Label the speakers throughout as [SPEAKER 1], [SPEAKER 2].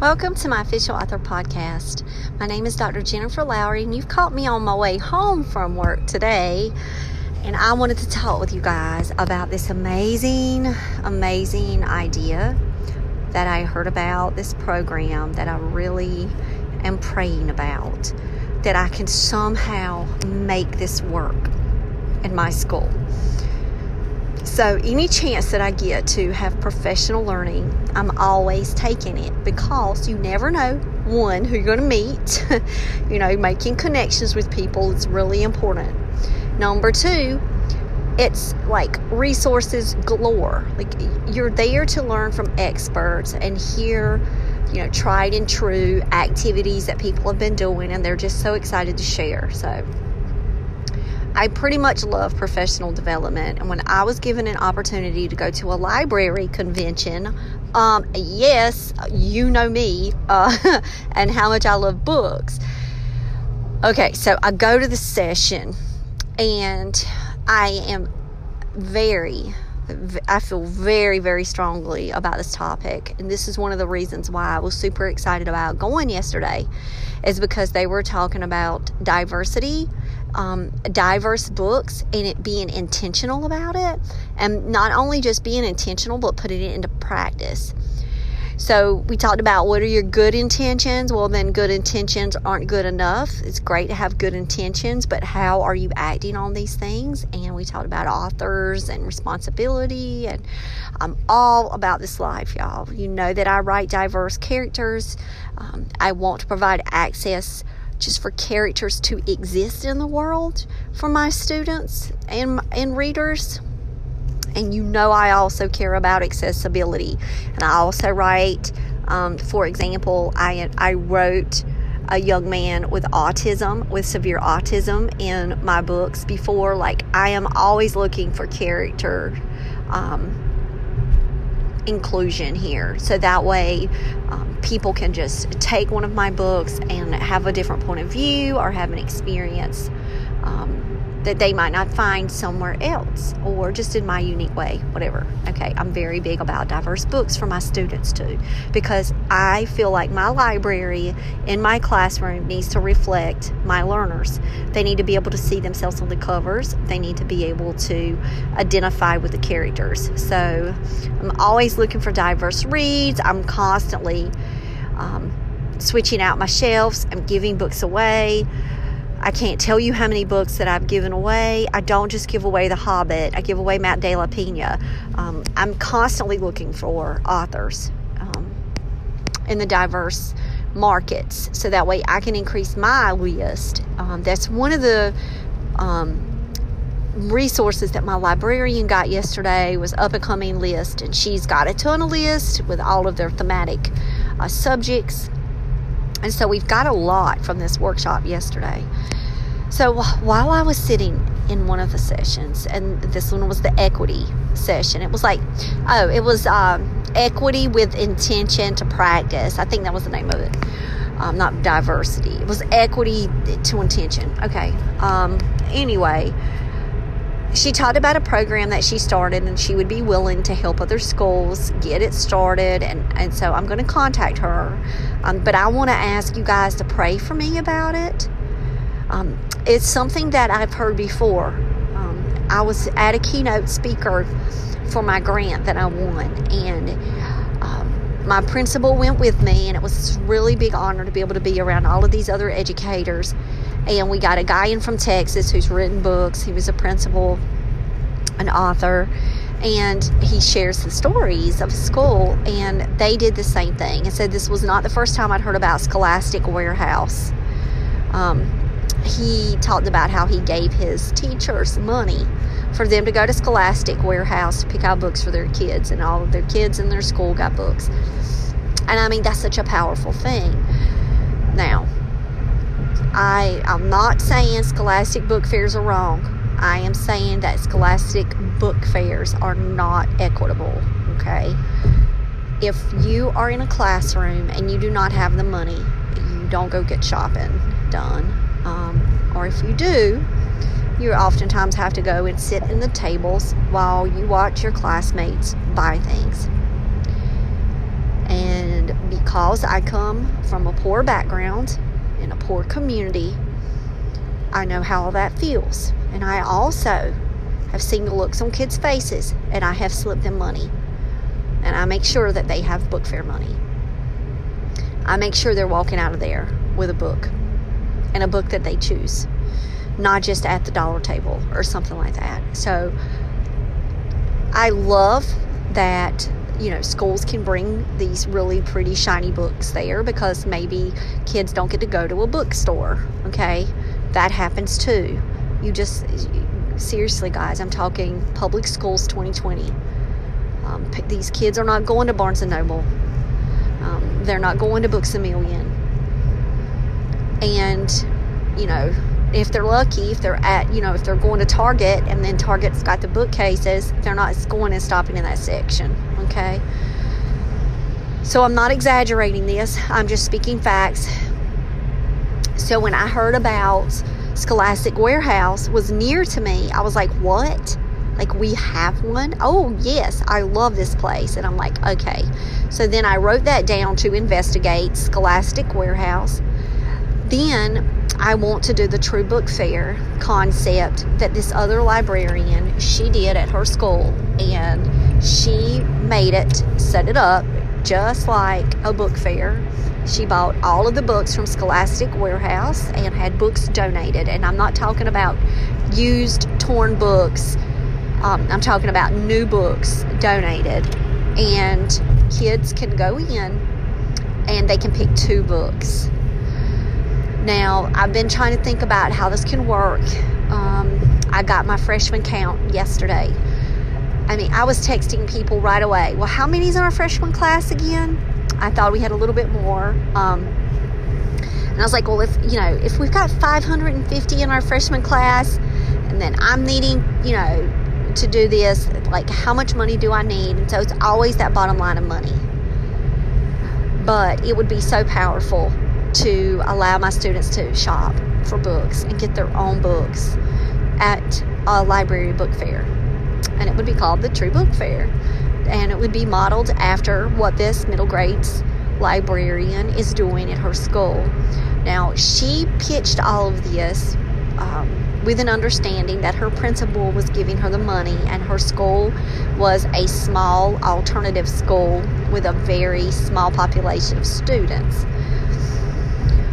[SPEAKER 1] Welcome to my official author podcast. My name is Dr. Jennifer Lowry, and you've caught me on my way home from work today. And I wanted to talk with you guys about this amazing, amazing idea that I heard about this program that I really am praying about. That I can somehow make this work in my school. So, any chance that I get to have professional learning, I'm always taking it because you never know one who you're going to meet. you know, making connections with people is really important. Number two, it's like resources galore. Like you're there to learn from experts and hear, you know, tried and true activities that people have been doing, and they're just so excited to share. So, I pretty much love professional development. And when I was given an opportunity to go to a library convention, um, yes, you know me uh, and how much I love books. Okay, so I go to the session and I am very, I feel very, very strongly about this topic. And this is one of the reasons why I was super excited about going yesterday, is because they were talking about diversity um, diverse books and it being intentional about it. And not only just being intentional but putting it into practice. So we talked about what are your good intentions? Well then good intentions aren't good enough. It's great to have good intentions but how are you acting on these things? And we talked about authors and responsibility and i'm all about this life y'all. You know that i write diverse characters. Um, i want to provide access just for characters to exist in the world for my students and, and readers. And you know, I also care about accessibility. And I also write, um, for example, I, I wrote a young man with autism, with severe autism, in my books before. Like, I am always looking for character. Um, inclusion here. So that way, um, people can just take one of my books and have a different point of view or have an experience. Um, that they might not find somewhere else or just in my unique way, whatever. Okay, I'm very big about diverse books for my students too because I feel like my library in my classroom needs to reflect my learners. They need to be able to see themselves on the covers, they need to be able to identify with the characters. So I'm always looking for diverse reads, I'm constantly um, switching out my shelves, I'm giving books away. I can't tell you how many books that I've given away. I don't just give away The Hobbit, I give away Matt de la Pena. Um, I'm constantly looking for authors um, in the diverse markets so that way I can increase my list. Um, that's one of the um, resources that my librarian got yesterday was up and coming list and she's got a ton of lists with all of their thematic uh, subjects and so we've got a lot from this workshop yesterday. So while I was sitting in one of the sessions, and this one was the equity session, it was like, oh, it was um, equity with intention to practice. I think that was the name of it. Um, not diversity. It was equity to intention. Okay. Um, anyway, she talked about a program that she started and she would be willing to help other schools get it started and, and so i'm going to contact her. Um, but i want to ask you guys to pray for me about it. Um, it's something that i've heard before. Um, I was at a keynote speaker for my grant that I won, and um, my principal went with me, and it was a really big honor to be able to be around all of these other educators. And we got a guy in from Texas who's written books. He was a principal, an author, and he shares the stories of school. And they did the same thing and said this was not the first time I'd heard about Scholastic Warehouse. Um, he talked about how he gave his teachers money for them to go to Scholastic Warehouse to pick out books for their kids, and all of their kids in their school got books. And I mean, that's such a powerful thing. Now, I, I'm not saying Scholastic book fairs are wrong. I am saying that Scholastic book fairs are not equitable, okay? If you are in a classroom and you do not have the money, you don't go get shopping done. Um, or if you do, you oftentimes have to go and sit in the tables while you watch your classmates buy things. And because I come from a poor background in a poor community, I know how that feels. And I also have seen the looks on kids' faces, and I have slipped them money. And I make sure that they have book fair money. I make sure they're walking out of there with a book and a book that they choose not just at the dollar table or something like that. So I love that you know schools can bring these really pretty shiny books there because maybe kids don't get to go to a bookstore okay? That happens too. You just seriously guys i'm talking public schools 2020 um, these kids are not going to barnes and noble. Um, they're not going to books a million. And you know if they're lucky, if they're at, you know, if they're going to Target and then Target's got the bookcases, they're not going and stopping in that section. Okay. So I'm not exaggerating this, I'm just speaking facts. So when I heard about Scholastic Warehouse was near to me, I was like, what? Like, we have one? Oh, yes, I love this place. And I'm like, okay. So then I wrote that down to investigate Scholastic Warehouse. Then I want to do the True Book Fair concept that this other librarian she did at her school and she made it set it up just like a book fair. She bought all of the books from Scholastic Warehouse and had books donated. And I'm not talking about used torn books. Um, I'm talking about new books donated. And kids can go in and they can pick two books. Now, I've been trying to think about how this can work. Um, I got my freshman count yesterday. I mean, I was texting people right away. Well, how many's in our freshman class again? I thought we had a little bit more. Um, and I was like, well, if you know, if we've got 550 in our freshman class, and then I'm needing, you know, to do this, like, how much money do I need? And so it's always that bottom line of money. But it would be so powerful to allow my students to shop for books and get their own books at a library book fair. And it would be called the True Book Fair. And it would be modeled after what this middle grades librarian is doing at her school. Now, she pitched all of this um, with an understanding that her principal was giving her the money, and her school was a small alternative school with a very small population of students.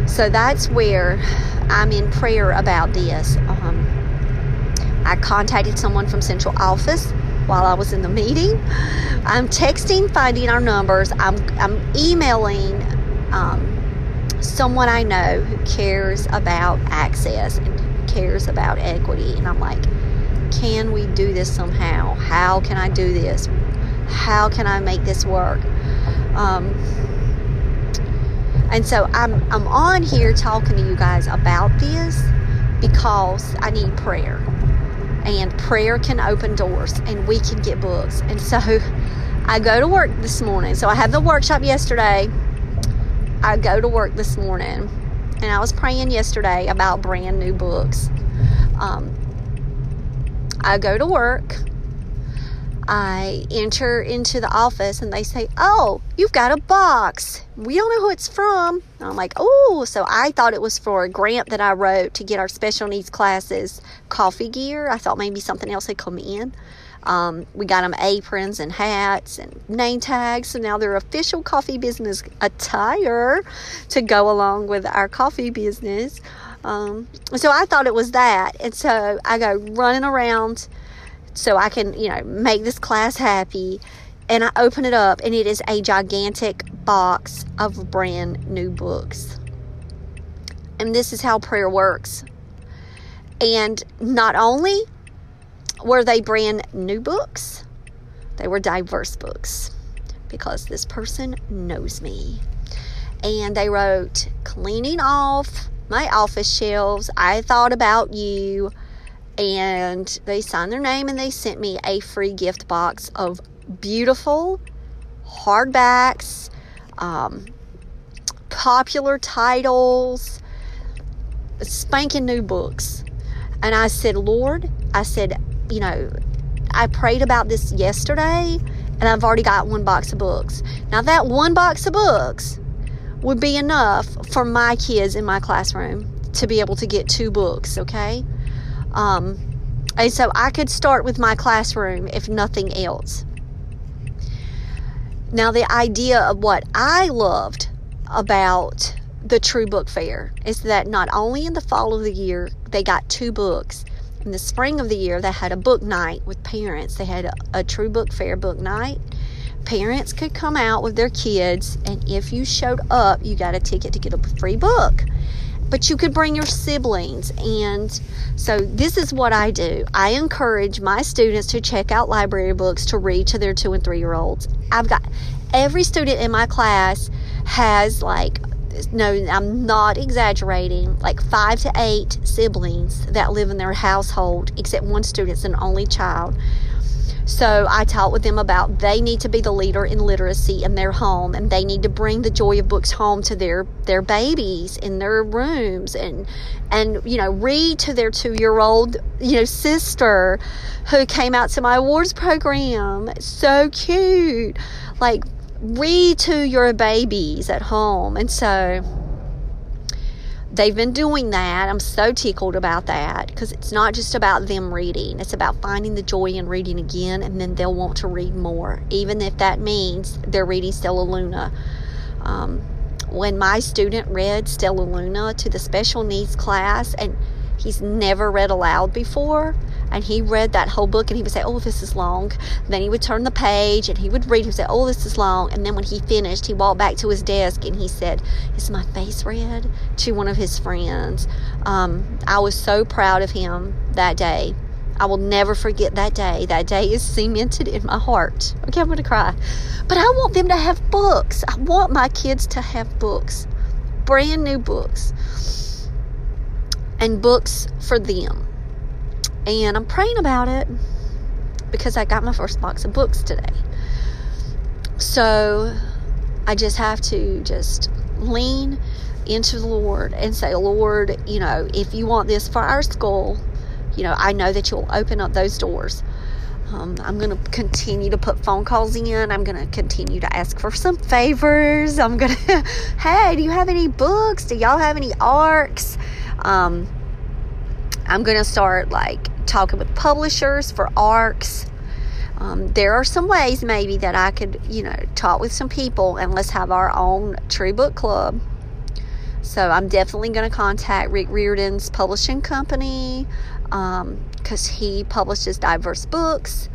[SPEAKER 1] So that's where I'm in prayer about this. Um, I contacted someone from central office while I was in the meeting. I'm texting, finding our numbers. I'm, I'm emailing um, someone I know who cares about access and cares about equity. And I'm like, can we do this somehow? How can I do this? How can I make this work? Um, and so I'm, I'm on here talking to you guys about this because I need prayer. And prayer can open doors and we can get books. And so I go to work this morning. So I had the workshop yesterday. I go to work this morning. And I was praying yesterday about brand new books. Um, I go to work. I enter into the office and they say, Oh, you've got a box. We don't know who it's from. I'm like, Oh, so I thought it was for a grant that I wrote to get our special needs classes coffee gear. I thought maybe something else had come in. Um, we got them aprons and hats and name tags. So now they're official coffee business attire to go along with our coffee business. Um, so I thought it was that. And so I go running around so I can, you know, make this class happy. And I open it up, and it is a gigantic box of brand new books. And this is how prayer works. And not only were they brand new books, they were diverse books because this person knows me. And they wrote, cleaning off my office shelves. I thought about you and they signed their name and they sent me a free gift box of beautiful hardbacks, um, popular titles, spanking new books. And I said, Lord, I said, you know, I prayed about this yesterday and I've already got one box of books. Now, that one box of books would be enough for my kids in my classroom to be able to get two books, okay? Um, and so I could start with my classroom if nothing else. Now, the idea of what I loved about the True Book Fair is that not only in the fall of the year they got two books, in the spring of the year they had a book night with parents. They had a, a True Book Fair book night. Parents could come out with their kids, and if you showed up, you got a ticket to get a free book but you could bring your siblings. And so, this is what I do I encourage my students to check out library books to read to their two and three year olds. I've got every student in my class has like no, I'm not exaggerating, like five to eight siblings that live in their household, except one student's an only child. So I taught with them about they need to be the leader in literacy in their home and they need to bring the joy of books home to their their babies in their rooms and and you know read to their 2-year-old you know sister who came out to my awards program. So cute. Like read to your babies at home. And so they've been doing that. I'm so tickled about that because it's not just about them reading, it's about finding the joy in reading again, and then they'll want to read more, even if that means they're reading Stellaluna. Um, when my student read Stellaluna to the special needs class, and he's never read aloud before, and he read that whole book and he would say, Oh, this is long. Then he would turn the page and he would read. He say, Oh, this is long. And then when he finished, he walked back to his desk and he said, Is my face red? to one of his friends. Um, I was so proud of him that day. I will never forget that day. That day is cemented in my heart. Okay, I'm going to cry. But I want them to have books. I want my kids to have books, brand new books, and books for them and I'm praying about it because I got my first box of books today. So I just have to just lean into the Lord and say, Lord, you know, if you want this for our school, you know, I know that you'll open up those doors. Um, I'm going to continue to put phone calls in. I'm going to continue to ask for some favors. I'm going to, hey, do you have any books? Do y'all have any ARCs? Um, I'm going to start like talking with publishers for ARCs. Um, there are some ways maybe that I could, you know, talk with some people and let's have our own true book club. So I'm definitely going to contact Rick Riordan's publishing company because um, he publishes diverse books.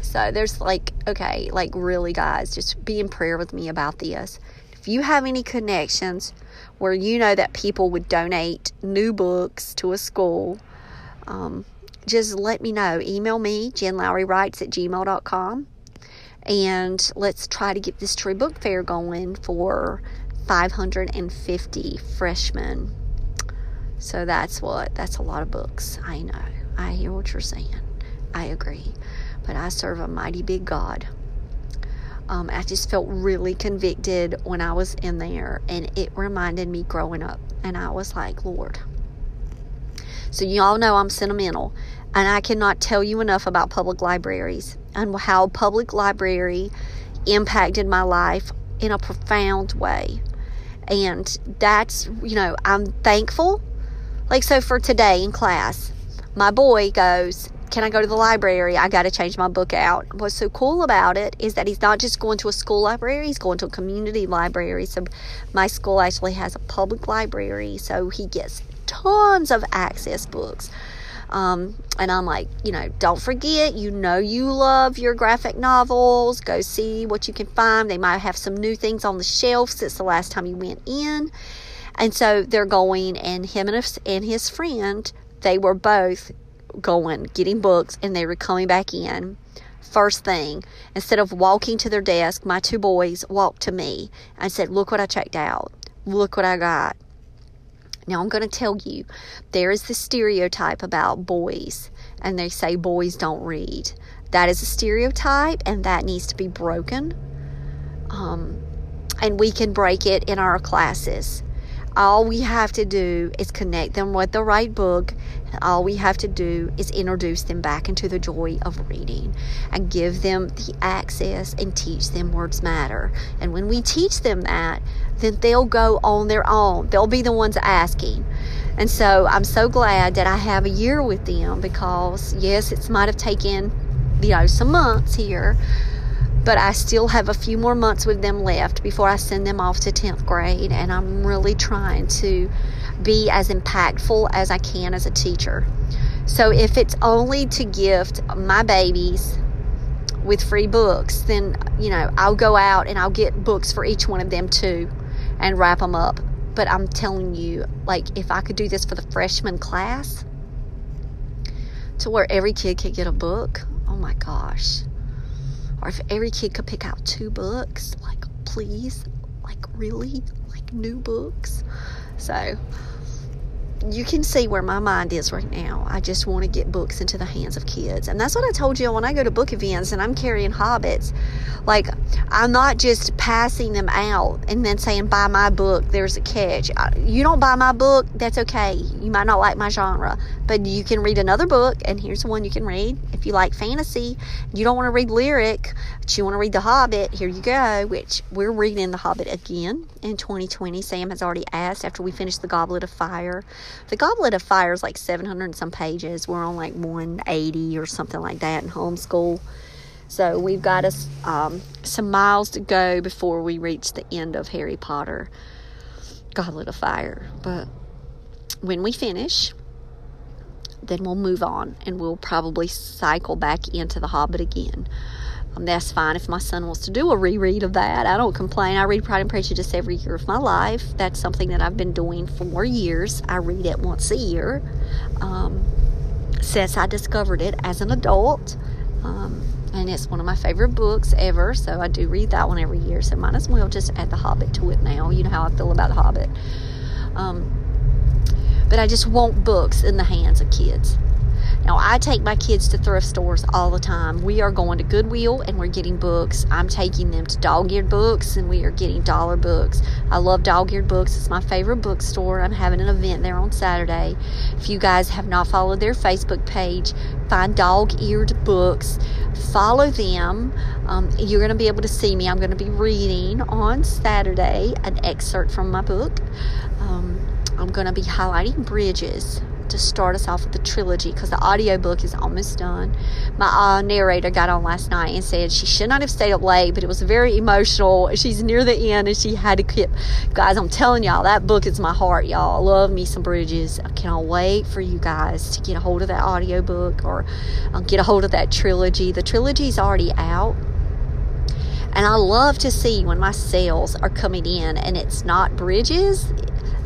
[SPEAKER 1] So there's like, okay, like really, guys, just be in prayer with me about this. If you have any connections where you know that people would donate new books to a school, um, just let me know. Email me, jenlowrywrites at gmail.com. And let's try to get this True Book Fair going for 550 freshmen. So that's what, that's a lot of books. I know. I hear what you're saying. I agree. But I serve a mighty big God. Um, I just felt really convicted when I was in there, and it reminded me growing up. And I was like, Lord, so, you all know I'm sentimental. And I cannot tell you enough about public libraries and how public library impacted my life in a profound way. And that's, you know, I'm thankful. Like, so for today in class, my boy goes, Can I go to the library? I got to change my book out. What's so cool about it is that he's not just going to a school library, he's going to a community library. So, my school actually has a public library, so he gets tons of access books. Um, and I'm like, you know, don't forget, you know, you love your graphic novels. Go see what you can find. They might have some new things on the shelf since the last time you went in. And so they're going, and him and his, and his friend, they were both going, getting books, and they were coming back in. First thing, instead of walking to their desk, my two boys walked to me and said, Look what I checked out. Look what I got. Now, I'm going to tell you there is the stereotype about boys, and they say boys don't read. That is a stereotype, and that needs to be broken. Um, and we can break it in our classes. All we have to do is connect them with the right book. All we have to do is introduce them back into the joy of reading and give them the access and teach them words matter. And when we teach them that, then they'll go on their own. They'll be the ones asking. And so I'm so glad that I have a year with them because, yes, it might have taken, you know, some months here but I still have a few more months with them left before I send them off to 10th grade, and I'm really trying to be as impactful as I can as a teacher. So if it's only to gift my babies with free books, then you know, I'll go out and I'll get books for each one of them too and wrap them up. But I'm telling you, like if I could do this for the freshman class to where every kid could get a book, oh my gosh or if every kid could pick out two books, like, please, like, really, like, new books. So, you can see where my mind is right now. I just want to get books into the hands of kids. And that's what I told you when I go to book events and I'm carrying hobbits. Like, I'm not just passing them out and then saying, buy my book, there's a catch. Uh, you don't buy my book, that's okay. You might not like my genre, but you can read another book, and here's one you can read. If you like fantasy, you don't want to read lyric, but you want to read The Hobbit, here you go, which we're reading The Hobbit again in 2020. Sam has already asked after we finish The Goblet of Fire. The Goblet of Fire is like 700 and some pages. We're on like 180 or something like that in homeschool. So we've got us um, some miles to go before we reach the end of Harry Potter Goblet of Fire. But when we finish, then we'll move on and we'll probably cycle back into The Hobbit again. Um, that's fine if my son wants to do a reread of that. I don't complain. I read Pride and Prejudice every year of my life. That's something that I've been doing for years. I read it once a year um, since I discovered it as an adult. Um, and it's one of my favorite books ever, so I do read that one every year. So might as well just add The Hobbit to it now. You know how I feel about The Hobbit. Um, but I just want books in the hands of kids. Now, I take my kids to thrift stores all the time. We are going to Goodwill and we're getting books. I'm taking them to Dog Eared Books and we are getting dollar books. I love Dog Eared Books, it's my favorite bookstore. I'm having an event there on Saturday. If you guys have not followed their Facebook page, find Dog Eared Books, follow them. Um, you're going to be able to see me. I'm going to be reading on Saturday an excerpt from my book. Um, I'm going to be highlighting bridges to start us off with the trilogy because the audiobook is almost done. My uh, narrator got on last night and said she should not have stayed up late, but it was very emotional. She's near the end and she had to keep. Guys, I'm telling y'all, that book is my heart, y'all. Love me some Bridges. I cannot wait for you guys to get a hold of that audiobook or um, get a hold of that trilogy. The trilogy is already out. And I love to see when my sales are coming in and it's not bridges,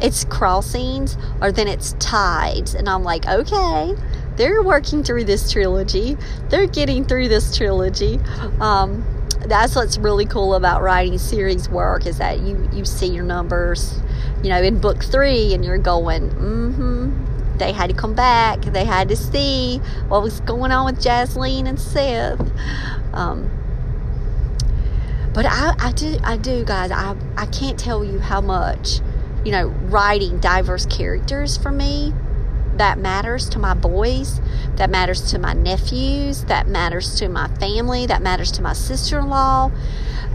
[SPEAKER 1] it's crossings or then it's tides. And I'm like, okay, they're working through this trilogy. They're getting through this trilogy. Um, that's what's really cool about writing series work is that you you see your numbers, you know, in book three, and you're going, mm-hmm. They had to come back. They had to see what was going on with Jasleen and Seth. Um, but I, I do, I do, guys. I, I can't tell you how much you know, writing diverse characters for me that matters to my boys, that matters to my nephews, that matters to my family, that matters to my sister in law.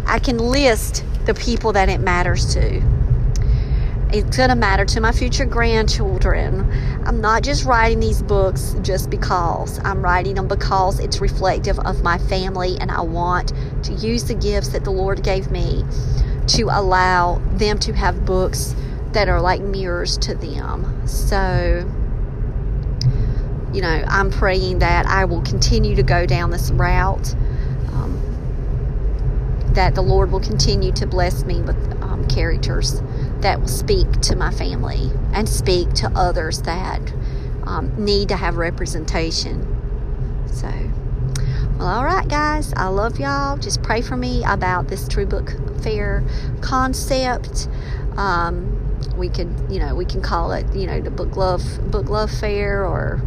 [SPEAKER 1] I can list the people that it matters to. It's going to matter to my future grandchildren. I'm not just writing these books just because. I'm writing them because it's reflective of my family, and I want to use the gifts that the Lord gave me to allow them to have books that are like mirrors to them. So, you know, I'm praying that I will continue to go down this route, um, that the Lord will continue to bless me with um, characters that will speak to my family and speak to others that um, need to have representation. So, well, all right, guys, I love y'all. Just pray for me about this True Book Fair concept. Um, we could, you know, we can call it, you know, the book love book love fair or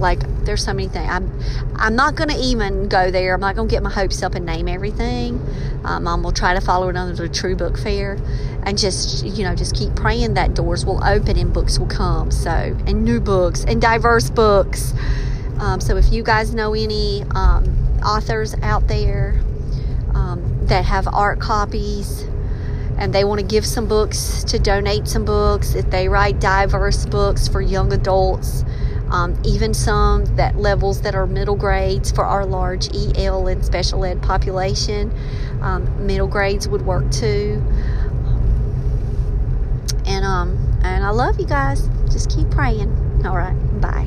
[SPEAKER 1] like there's so many things. I'm I'm not to even go there. I'm not to get my hopes up and name everything. Um, I'm gonna try to follow it under the True Book Fair, and just you know just keep praying that doors will open and books will come. So and new books and diverse books. Um, so if you guys know any um, authors out there um, that have art copies and they want to give some books to donate some books, if they write diverse books for young adults um, even some that levels that are middle grades for our large EL and special ed population. Um, middle grades would work too. And um, and I love you guys. Just keep praying. All right, bye.